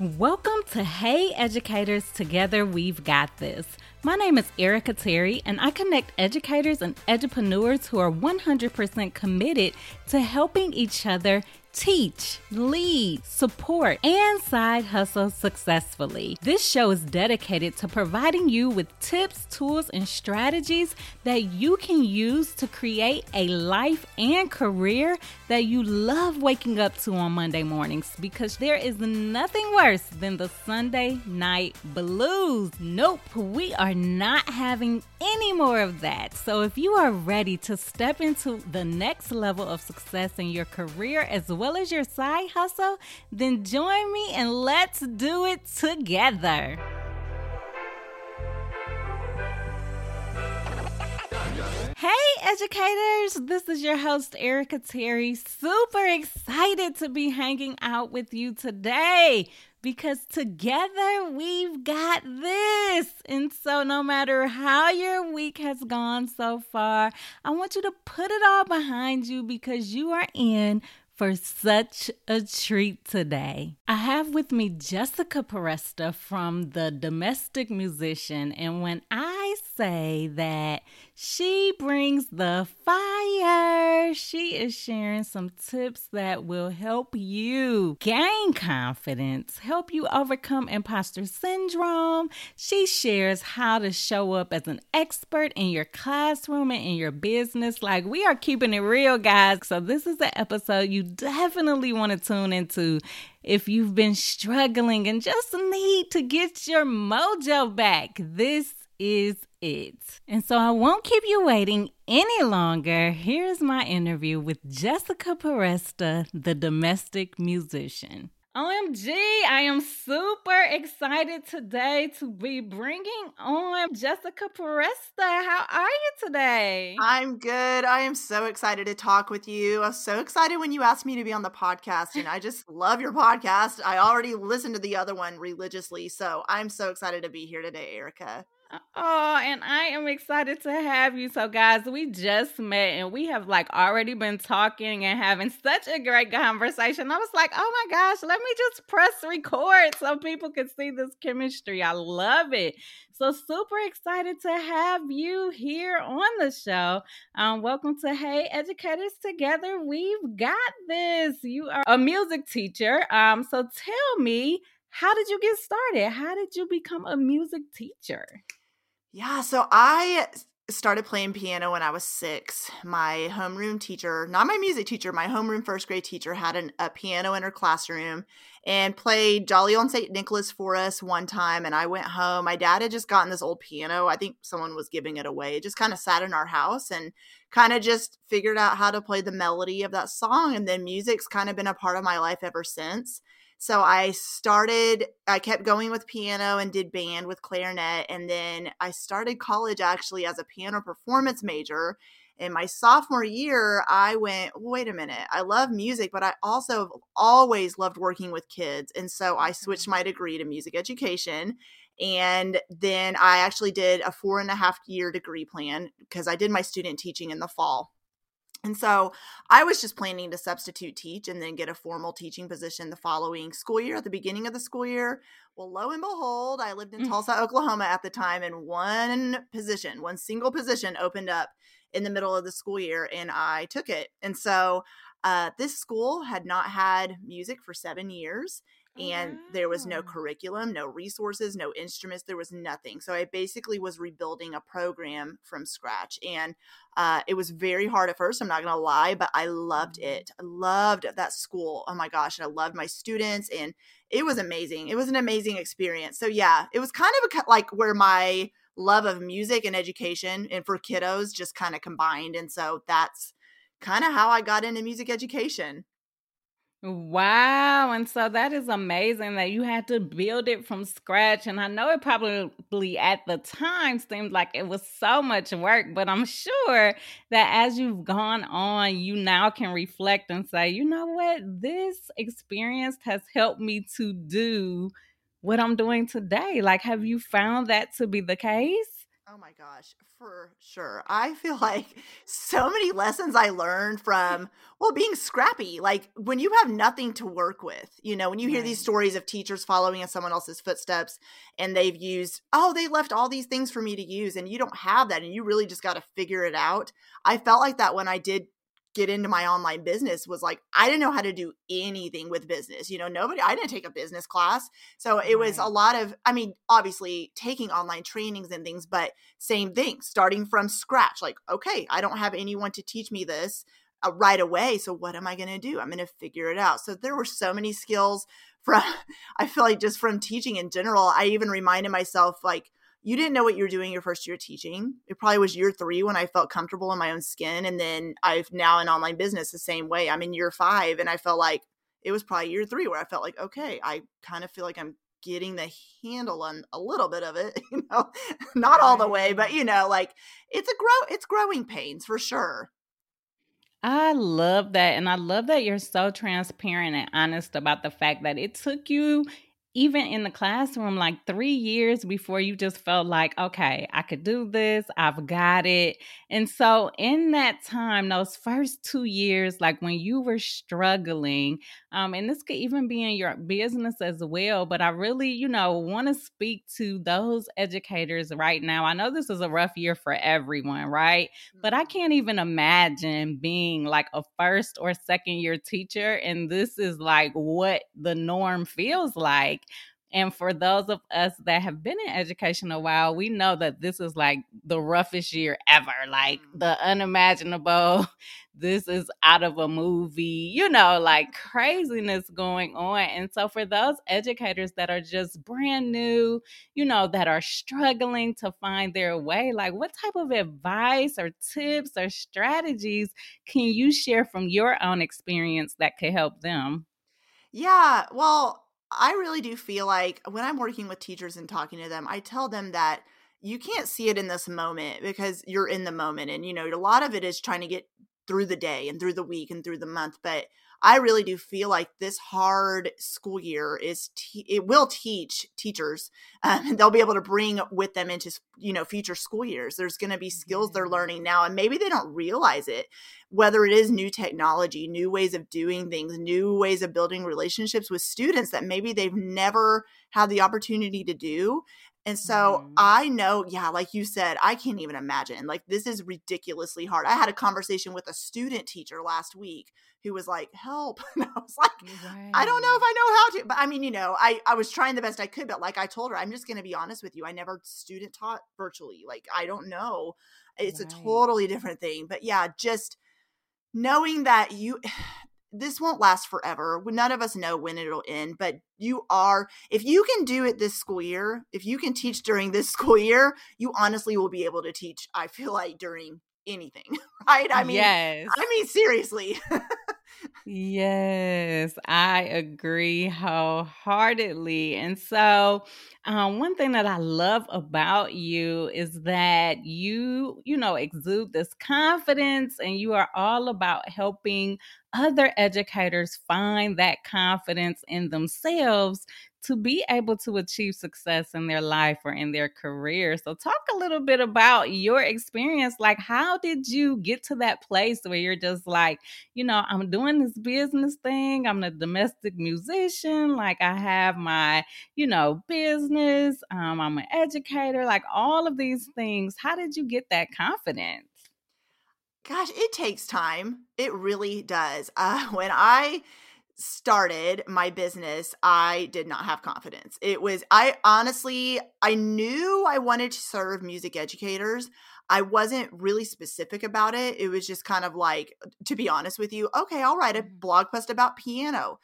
Welcome to Hey Educators Together We've Got This. My name is Erica Terry, and I connect educators and edupreneurs who are 100% committed to helping each other teach, lead, support, and side hustle successfully. This show is dedicated to providing you with tips, tools, and strategies that you can use to create a life and career that you love waking up to on Monday mornings because there is nothing worse than the Sunday night blues. Nope, we are not having any more of that. So if you are ready to step into the next level of success in your career as well well as your side hustle? Then join me and let's do it together. Hey, educators! This is your host, Erica Terry. Super excited to be hanging out with you today because together we've got this. And so, no matter how your week has gone so far, I want you to put it all behind you because you are in for such a treat today. I have with me Jessica Peresta from The Domestic Musician. And when I say that she brings the fire. She is sharing some tips that will help you gain confidence, help you overcome imposter syndrome. She shares how to show up as an expert in your classroom and in your business. Like, we are keeping it real, guys. So, this is an episode you definitely want to tune into if you've been struggling and just need to get your mojo back. This is it. And so I won't keep you waiting any longer. Here's my interview with Jessica Peresta, the domestic musician. OMG, I am super excited today to be bringing on Jessica Peresta. How are you today? I'm good. I am so excited to talk with you. I was so excited when you asked me to be on the podcast, and I just love your podcast. I already listened to the other one religiously, so I'm so excited to be here today, Erica. Oh, and I am excited to have you. So, guys, we just met and we have like already been talking and having such a great conversation. I was like, oh my gosh, let me just press record so people can see this chemistry. I love it. So, super excited to have you here on the show. Um, welcome to Hey Educators Together. We've got this. You are a music teacher. Um, so, tell me, how did you get started? How did you become a music teacher? Yeah, so I started playing piano when I was six. My homeroom teacher, not my music teacher, my homeroom first grade teacher had an, a piano in her classroom and played Jolly Old St. Nicholas for us one time. And I went home. My dad had just gotten this old piano. I think someone was giving it away. It just kind of sat in our house and kind of just figured out how to play the melody of that song. And then music's kind of been a part of my life ever since. So I started, I kept going with piano and did band with clarinet. And then I started college actually as a piano performance major. In my sophomore year, I went, wait a minute, I love music, but I also always loved working with kids. And so I switched mm-hmm. my degree to music education. And then I actually did a four and a half year degree plan because I did my student teaching in the fall. And so I was just planning to substitute teach and then get a formal teaching position the following school year at the beginning of the school year. Well, lo and behold, I lived in mm. Tulsa, Oklahoma at the time, and one position, one single position opened up in the middle of the school year, and I took it. And so uh, this school had not had music for seven years and there was no curriculum, no resources, no instruments. There was nothing. So I basically was rebuilding a program from scratch, and uh, it was very hard at first. I'm not gonna lie, but I loved mm-hmm. it. I loved that school. Oh my gosh, I loved my students, and it was amazing. It was an amazing experience. So yeah, it was kind of a, like where my love of music and education and for kiddos just kind of combined, and so that's kind of how I got into music education. Wow. And so that is amazing that you had to build it from scratch. And I know it probably at the time seemed like it was so much work, but I'm sure that as you've gone on, you now can reflect and say, you know what? This experience has helped me to do what I'm doing today. Like, have you found that to be the case? Oh my gosh, for sure. I feel like so many lessons I learned from, well, being scrappy. Like when you have nothing to work with, you know, when you hear right. these stories of teachers following in someone else's footsteps and they've used, oh, they left all these things for me to use, and you don't have that, and you really just got to figure it out. I felt like that when I did get into my online business was like I didn't know how to do anything with business. You know, nobody I didn't take a business class. So it was a lot of I mean, obviously taking online trainings and things, but same thing, starting from scratch. Like, okay, I don't have anyone to teach me this uh, right away. So what am I going to do? I'm going to figure it out. So there were so many skills from I feel like just from teaching in general. I even reminded myself like you didn't know what you were doing your first year teaching. It probably was year three when I felt comfortable in my own skin. And then I've now an online business the same way. I'm in year five and I felt like it was probably year three where I felt like, okay, I kind of feel like I'm getting the handle on a little bit of it, you know, not all the way, but you know, like it's a grow it's growing pains for sure. I love that. And I love that you're so transparent and honest about the fact that it took you even in the classroom, like three years before you just felt like, okay, I could do this, I've got it. And so, in that time, those first two years, like when you were struggling, um, and this could even be in your business as well, but I really, you know, want to speak to those educators right now. I know this is a rough year for everyone, right? But I mm-hmm. can't even imagine being like a first or second year teacher, and this is like what the norm feels like. And for those of us that have been in education a while, we know that this is like the roughest year ever, like mm. the unimaginable. This is out of a movie, you know, like craziness going on. And so, for those educators that are just brand new, you know, that are struggling to find their way, like what type of advice or tips or strategies can you share from your own experience that could help them? Yeah, well, I really do feel like when I'm working with teachers and talking to them, I tell them that you can't see it in this moment because you're in the moment. And, you know, a lot of it is trying to get through the day and through the week and through the month. But I really do feel like this hard school year is te- it will teach teachers. Um, they'll be able to bring with them into you know future school years. There's going to be skills they're learning now, and maybe they don't realize it. Whether it is new technology, new ways of doing things, new ways of building relationships with students that maybe they've never had the opportunity to do. And so mm-hmm. I know, yeah, like you said, I can't even imagine. Like, this is ridiculously hard. I had a conversation with a student teacher last week who was like, help. And I was like, right. I don't know if I know how to. But I mean, you know, I, I was trying the best I could. But like I told her, I'm just going to be honest with you. I never student taught virtually. Like, I don't know. It's right. a totally different thing. But yeah, just knowing that you this won't last forever. None of us know when it'll end, but you are, if you can do it this school year, if you can teach during this school year, you honestly will be able to teach, I feel like, during anything, right? I mean, yes. I mean, seriously. yes, I agree wholeheartedly. And so, um, one thing that I love about you is that you, you know, exude this confidence and you are all about helping other educators find that confidence in themselves to be able to achieve success in their life or in their career. So, talk a little bit about your experience. Like, how did you get to that place where you're just like, you know, I'm doing this business thing, I'm a domestic musician, like, I have my, you know, business, um, I'm an educator, like, all of these things. How did you get that confidence? Gosh, it takes time. It really does. Uh, when I started my business, I did not have confidence. It was, I honestly, I knew I wanted to serve music educators. I wasn't really specific about it. It was just kind of like, to be honest with you, okay, I'll write a mm-hmm. blog post about piano.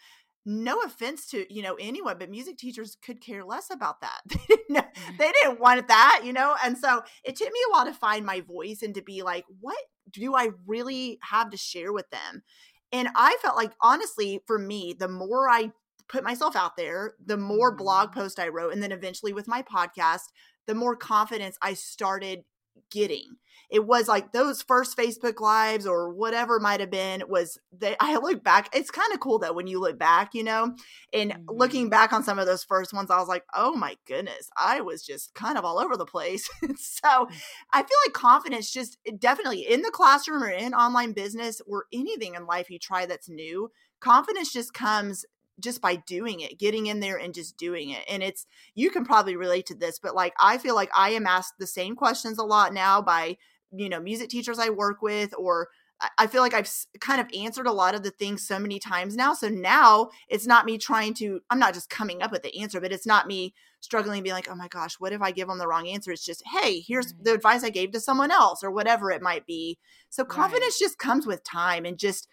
No offense to you know anyone, but music teachers could care less about that. They didn't, know, mm-hmm. they didn't want that, you know. And so it took me a while to find my voice and to be like, what do I really have to share with them? And I felt like, honestly, for me, the more I put myself out there, the more blog mm-hmm. post I wrote, and then eventually with my podcast, the more confidence I started getting it was like those first Facebook lives or whatever might have been was that I look back. It's kind of cool that when you look back, you know, and mm-hmm. looking back on some of those first ones, I was like, oh my goodness, I was just kind of all over the place. so mm. I feel like confidence just definitely in the classroom or in online business or anything in life you try that's new, confidence just comes just by doing it, getting in there and just doing it. And it's, you can probably relate to this, but like, I feel like I am asked the same questions a lot now by you know music teachers I work with or I feel like I've kind of answered a lot of the things so many times now. So now it's not me trying to, I'm not just coming up with the answer, but it's not me struggling and being like, oh my gosh, what if I give them the wrong answer? It's just, hey, here's the advice I gave to someone else or whatever it might be. So confidence right. just comes with time and just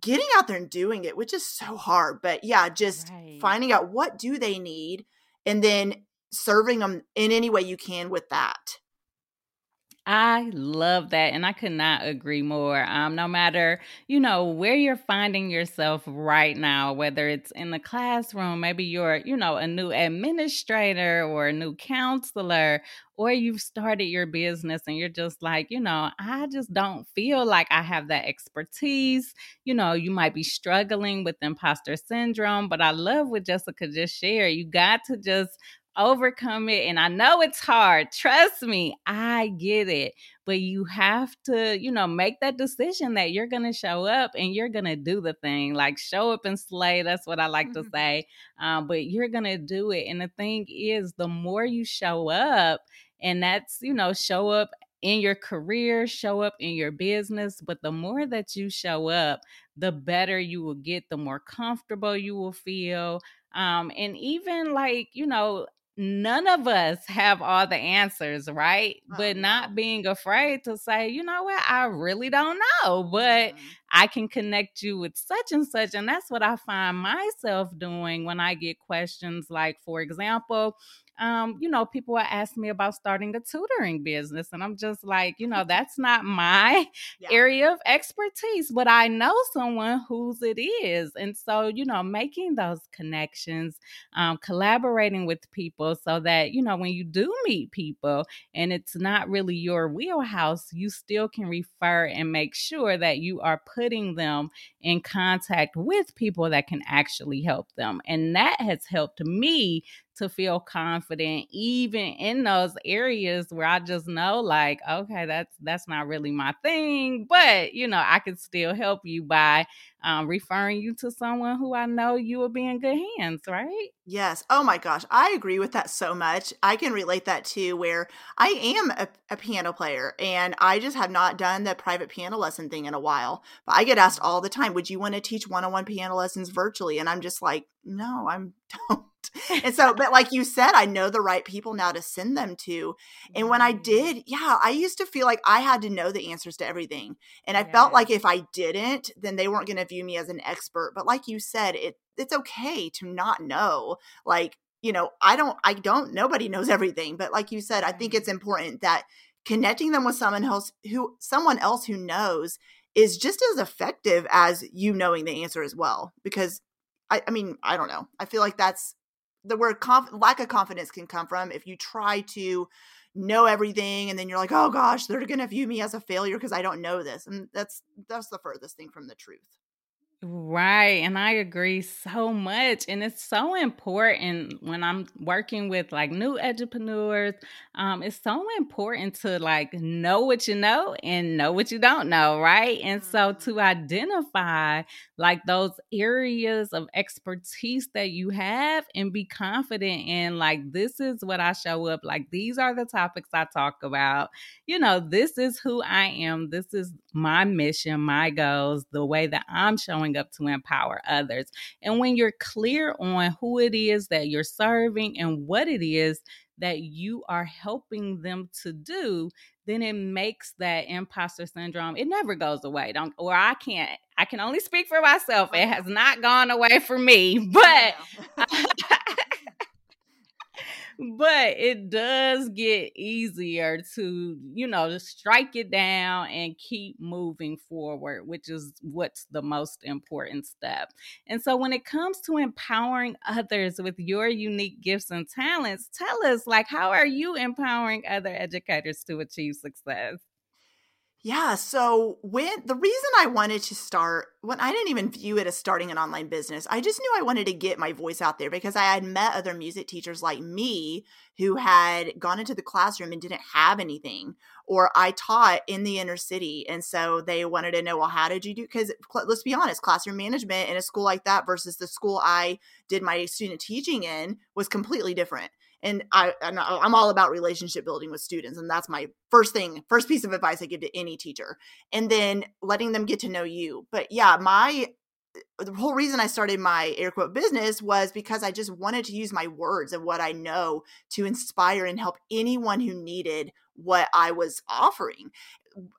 getting out there and doing it, which is so hard. But yeah, just right. finding out what do they need and then serving them in any way you can with that. I love that. And I could not agree more. Um, no matter, you know, where you're finding yourself right now, whether it's in the classroom, maybe you're, you know, a new administrator or a new counselor, or you've started your business and you're just like, you know, I just don't feel like I have that expertise. You know, you might be struggling with imposter syndrome, but I love what Jessica just shared. You got to just overcome it. And I know it's hard. Trust me, I get it. But you have to, you know, make that decision that you're going to show up and you're going to do the thing. Like show up and slay. That's what I like mm-hmm. to say. Um, but you're going to do it. And the thing is, the more you show up, and that's, you know, show up in your career, show up in your business. But the more that you show up, the better you will get, the more comfortable you will feel. Um, and even like, you know, none of us have all the answers, right? Oh, but not being afraid to say, you know what, I really don't know, but mm-hmm. I can connect you with such and such. And that's what I find myself doing when I get questions like, for example, um, you know, people are asking me about starting a tutoring business. And I'm just like, you know, that's not my yeah. area of expertise, but I know someone whose it is. And so, you know, making those connections, um, collaborating with people so that, you know, when you do meet people and it's not really your wheelhouse, you still can refer and make sure that you are putting them in contact with people that can actually help them. And that has helped me to feel confident even in those areas where I just know like okay that's that's not really my thing but you know I can still help you by um, referring you to someone who I know you will be in good hands right? Yes. Oh my gosh I agree with that so much. I can relate that to where I am a, a piano player and I just have not done the private piano lesson thing in a while but I get asked all the time would you want to teach one-on-one piano lessons virtually? And I'm just like no I'm don't and so, but like you said, I know the right people now to send them to. And when I mm-hmm. did, yeah, I used to feel like I had to know the answers to everything. And I yes. felt like if I didn't, then they weren't going to view me as an expert. But like you said, it it's okay to not know. Like, you know, I don't I don't nobody knows everything, but like you said, I think it's important that connecting them with someone else who someone else who knows is just as effective as you knowing the answer as well because I, I mean i don't know i feel like that's the word conf- lack of confidence can come from if you try to know everything and then you're like oh gosh they're going to view me as a failure because i don't know this and that's that's the furthest thing from the truth Right. And I agree so much. And it's so important when I'm working with like new entrepreneurs. Um, it's so important to like know what you know and know what you don't know. Right. And so to mm-hmm. identify like those areas of expertise that you have and be confident in like, this is what I show up. Like, these are the topics I talk about. You know, this is who I am. This is my mission, my goals, the way that I'm showing up to empower others. And when you're clear on who it is that you're serving and what it is that you are helping them to do, then it makes that imposter syndrome, it never goes away. Don't or I can't, I can only speak for myself. It has not gone away for me, but but it does get easier to, you know, to strike it down and keep moving forward, which is what's the most important step. And so when it comes to empowering others with your unique gifts and talents, tell us like how are you empowering other educators to achieve success? Yeah. So when the reason I wanted to start, when I didn't even view it as starting an online business, I just knew I wanted to get my voice out there because I had met other music teachers like me who had gone into the classroom and didn't have anything, or I taught in the inner city, and so they wanted to know, well, how did you do? Because let's be honest, classroom management in a school like that versus the school I did my student teaching in was completely different and I and I'm all about relationship building with students and that's my first thing first piece of advice I give to any teacher and then letting them get to know you. But yeah my the whole reason I started my air quote business was because I just wanted to use my words and what I know to inspire and help anyone who needed what I was offering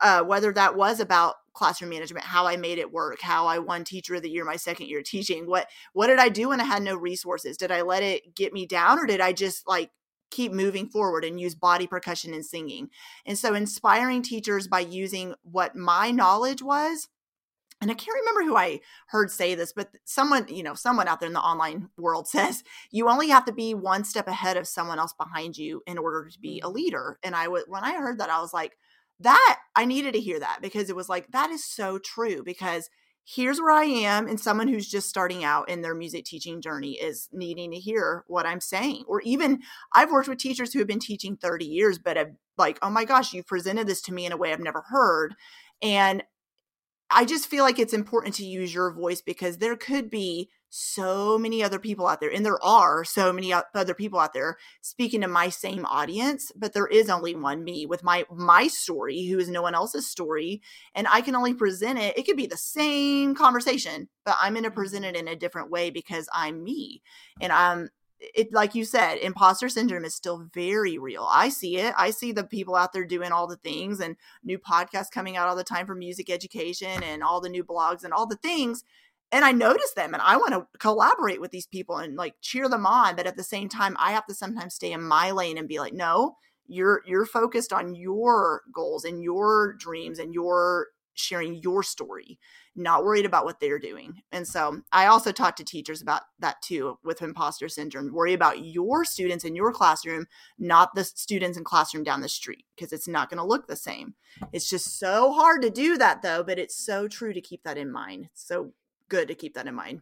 uh, whether that was about classroom management, how I made it work, how I won teacher of the year my second year teaching. What what did I do when I had no resources? Did I let it get me down or did I just like keep moving forward and use body percussion and singing? And so inspiring teachers by using what my knowledge was and I can't remember who I heard say this, but someone, you know, someone out there in the online world says you only have to be one step ahead of someone else behind you in order to be a mm-hmm. leader. And I was when I heard that, I was like, that I needed to hear that because it was like, that is so true. Because here's where I am, and someone who's just starting out in their music teaching journey is needing to hear what I'm saying. Or even I've worked with teachers who have been teaching 30 years, but have like, oh my gosh, you presented this to me in a way I've never heard. And I just feel like it's important to use your voice because there could be so many other people out there, and there are so many other people out there speaking to my same audience, but there is only one me with my my story, who is no one else's story, and I can only present it. It could be the same conversation, but I'm going to mm-hmm. present it in a different way because I'm me, and um, I'm it like you said imposter syndrome is still very real i see it i see the people out there doing all the things and new podcasts coming out all the time for music education and all the new blogs and all the things and I notice them and I want to collaborate with these people and like cheer them on. But at the same time, I have to sometimes stay in my lane and be like, no, you're you're focused on your goals and your dreams and your sharing your story, not worried about what they're doing. And so I also talk to teachers about that too with imposter syndrome. Worry about your students in your classroom, not the students in classroom down the street, because it's not going to look the same. Mm. It's just so hard to do that though, but it's so true to keep that in mind. So good to keep that in mind.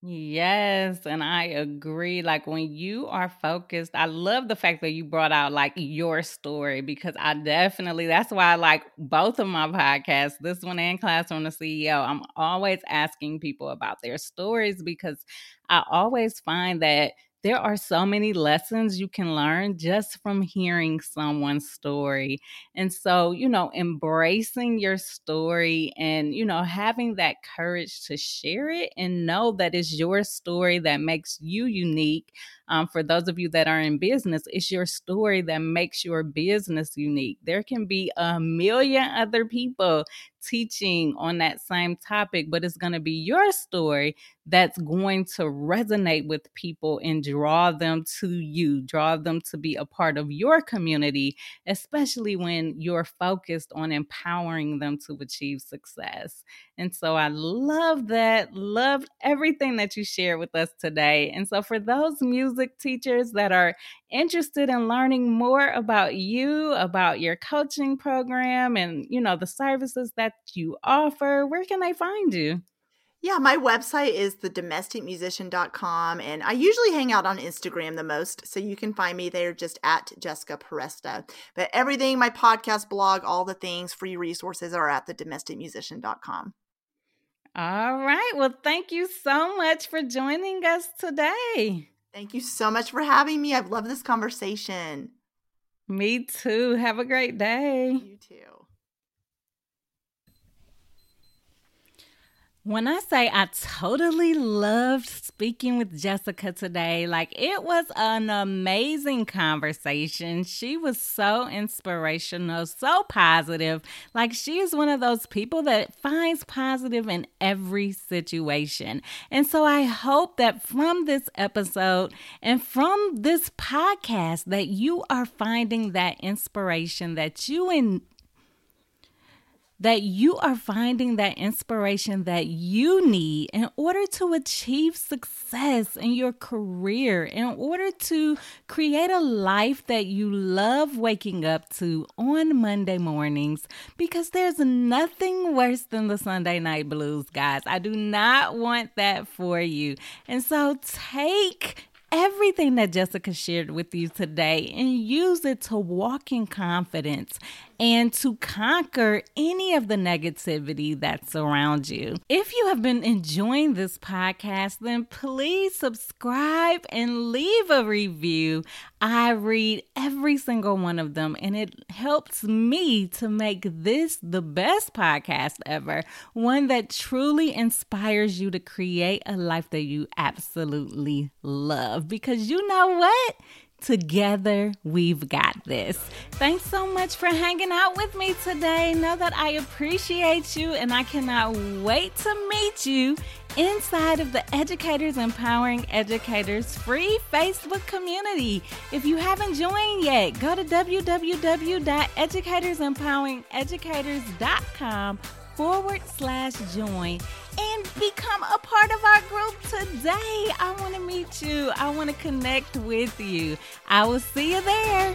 Yes, and I agree. Like when you are focused, I love the fact that you brought out like your story because I definitely that's why I like both of my podcasts, this one and Classroom to CEO. I'm always asking people about their stories because I always find that there are so many lessons you can learn just from hearing someone's story. And so, you know, embracing your story and, you know, having that courage to share it and know that it's your story that makes you unique um, for those of you that are in business, it's your story that makes your business unique. There can be a million other people teaching on that same topic, but it's going to be your story that's going to resonate with people and draw them to you, draw them to be a part of your community, especially when you're focused on empowering them to achieve success. And so I love that, loved everything that you shared with us today. And so for those music teachers that are interested in learning more about you, about your coaching program and, you know, the services that you offer, where can they find you? Yeah, my website is thedomesticmusician.com and I usually hang out on Instagram the most, so you can find me there just at Jessica Peresta. But everything, my podcast, blog, all the things, free resources are at thedomesticmusician.com. All right. Well, thank you so much for joining us today. Thank you so much for having me. I've loved this conversation. Me too. Have a great day. You too. When I say I totally loved speaking with Jessica today, like it was an amazing conversation. She was so inspirational, so positive. Like she is one of those people that finds positive in every situation. And so I hope that from this episode and from this podcast that you are finding that inspiration that you and that you are finding that inspiration that you need in order to achieve success in your career, in order to create a life that you love waking up to on Monday mornings, because there's nothing worse than the Sunday night blues, guys. I do not want that for you. And so take everything that Jessica shared with you today and use it to walk in confidence and to conquer any of the negativity that's around you. If you have been enjoying this podcast, then please subscribe and leave a review. I read every single one of them, and it helps me to make this the best podcast ever one that truly inspires you to create a life that you absolutely love. Because you know what? Together, we've got this. Thanks so much for hanging out with me today. Know that I appreciate you and I cannot wait to meet you inside of the Educators Empowering Educators free Facebook community. If you haven't joined yet, go to www.educatorsempoweringeducators.com forward slash join and become a part of our group today. I want to meet you. I want to connect with you. I will see you there.